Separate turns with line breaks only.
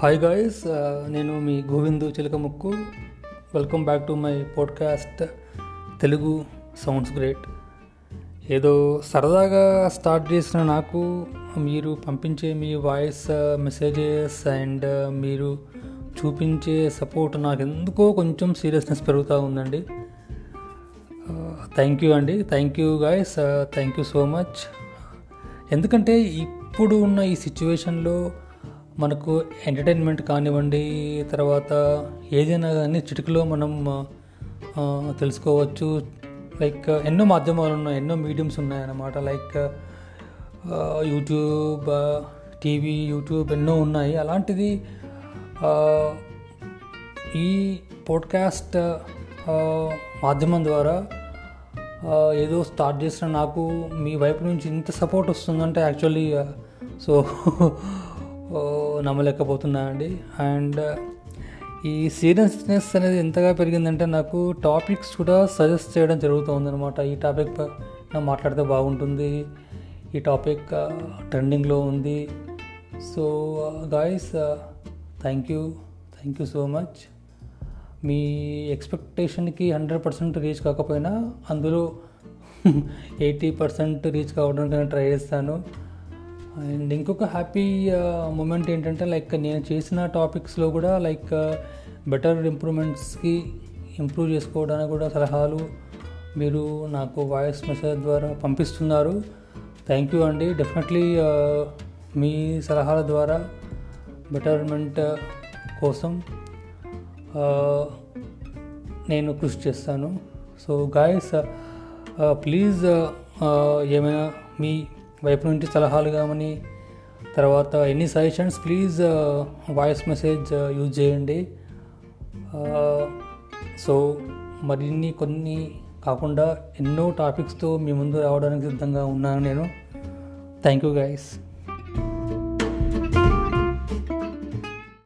Hi guys uh, నేను మీ Govindu Chilakamukku. Welcome back to my podcast Telugu sounds great ఏదో సరదాగా start చేసిన నాకు మీరు పంపించే మీ వాయిస్ మెసేజెస్ అండ్ మీరు చూపించే సపోర్ట్ నాకు ఎందుకో కొంచెం సీరియస్నెస్ పెరుగుతూ ఉందండి. Uh, థ్యాంక్ యూ అండి. Thank you guys thank you so much ఎందుకంటే ఇప్పుడు ఉన్న ఈ సిచ్యువేషన్లో మనకు ఎంటర్టైన్మెంట్ కానివ్వండి తర్వాత ఏదైనా కానీ చిటికలో మనం తెలుసుకోవచ్చు. లైక్ ఎన్నో మాధ్యమాలు ఉన్నాయి ఎన్నో మీడియంస్ ఉన్నాయన్నమాట. లైక్ యూట్యూబ్ టీవీ యూట్యూబ్ ఎన్నో ఉన్నాయి. అలాంటిది ఈ పోడ్కాస్ట్ మాధ్యమం ద్వారా ఏదో స్టార్ట్ చేసిన నాకు మీ వైపు నుంచి ఇంత సపోర్ట్ వస్తుందంటే యాక్చువల్లీ సో నమ్మలేకపోతున్నా అండి. అండ్ ఈ సీరియస్నెస్ అనేది ఎంతగా పెరిగిందంటే నాకు టాపిక్స్ కూడా సజెస్ట్ చేయడం జరుగుతుంది అనమాట ఈ టాపిక్ పైన మాట్లాడితే బాగుంటుంది. ఈ టాపిక్ ట్రెండింగ్లో ఉంది. So guys thank you. Thank you so much. మీ ఎక్స్పెక్టేషన్కి హండ్రెడ్ పర్సెంట్ రీచ్ కాకపోయినా అందులో ఎయిటీ పర్సెంట్ రీచ్ కావడానికి ట్రై చేస్తాను. అండ్ ఇంకొక హ్యాపీ మూమెంట్ ఏంటంటే లైక్ నేను చేసిన టాపిక్స్లో కూడా లైక్ బెటర్ ఇంప్రూవ్మెంట్స్కి ఇంప్రూవ్ చేసుకోవడానికి కూడా సలహాలు మీరు నాకు వాయిస్ మెసేజ్ ద్వారా పంపిస్తున్నారు. థ్యాంక్ యూ అండి. డెఫినెట్లీ మీ సలహాల ద్వారా బెటర్మెంట్ కోసం నేను కృషి చేస్తాను. సో గాయస్ ప్లీజ్ ఏమైనా మీ వైపు నుంచి సలహాలు కామని తర్వాత ఎన్ని suggestions please voice message use చేయండి. Uh, సో మరిన్ని కొన్ని కాకుండా ఎన్నో టాపిక్స్తో మీ ముందు రావడానికి సిద్ధంగా ఉన్నాను నేను. Thank you guys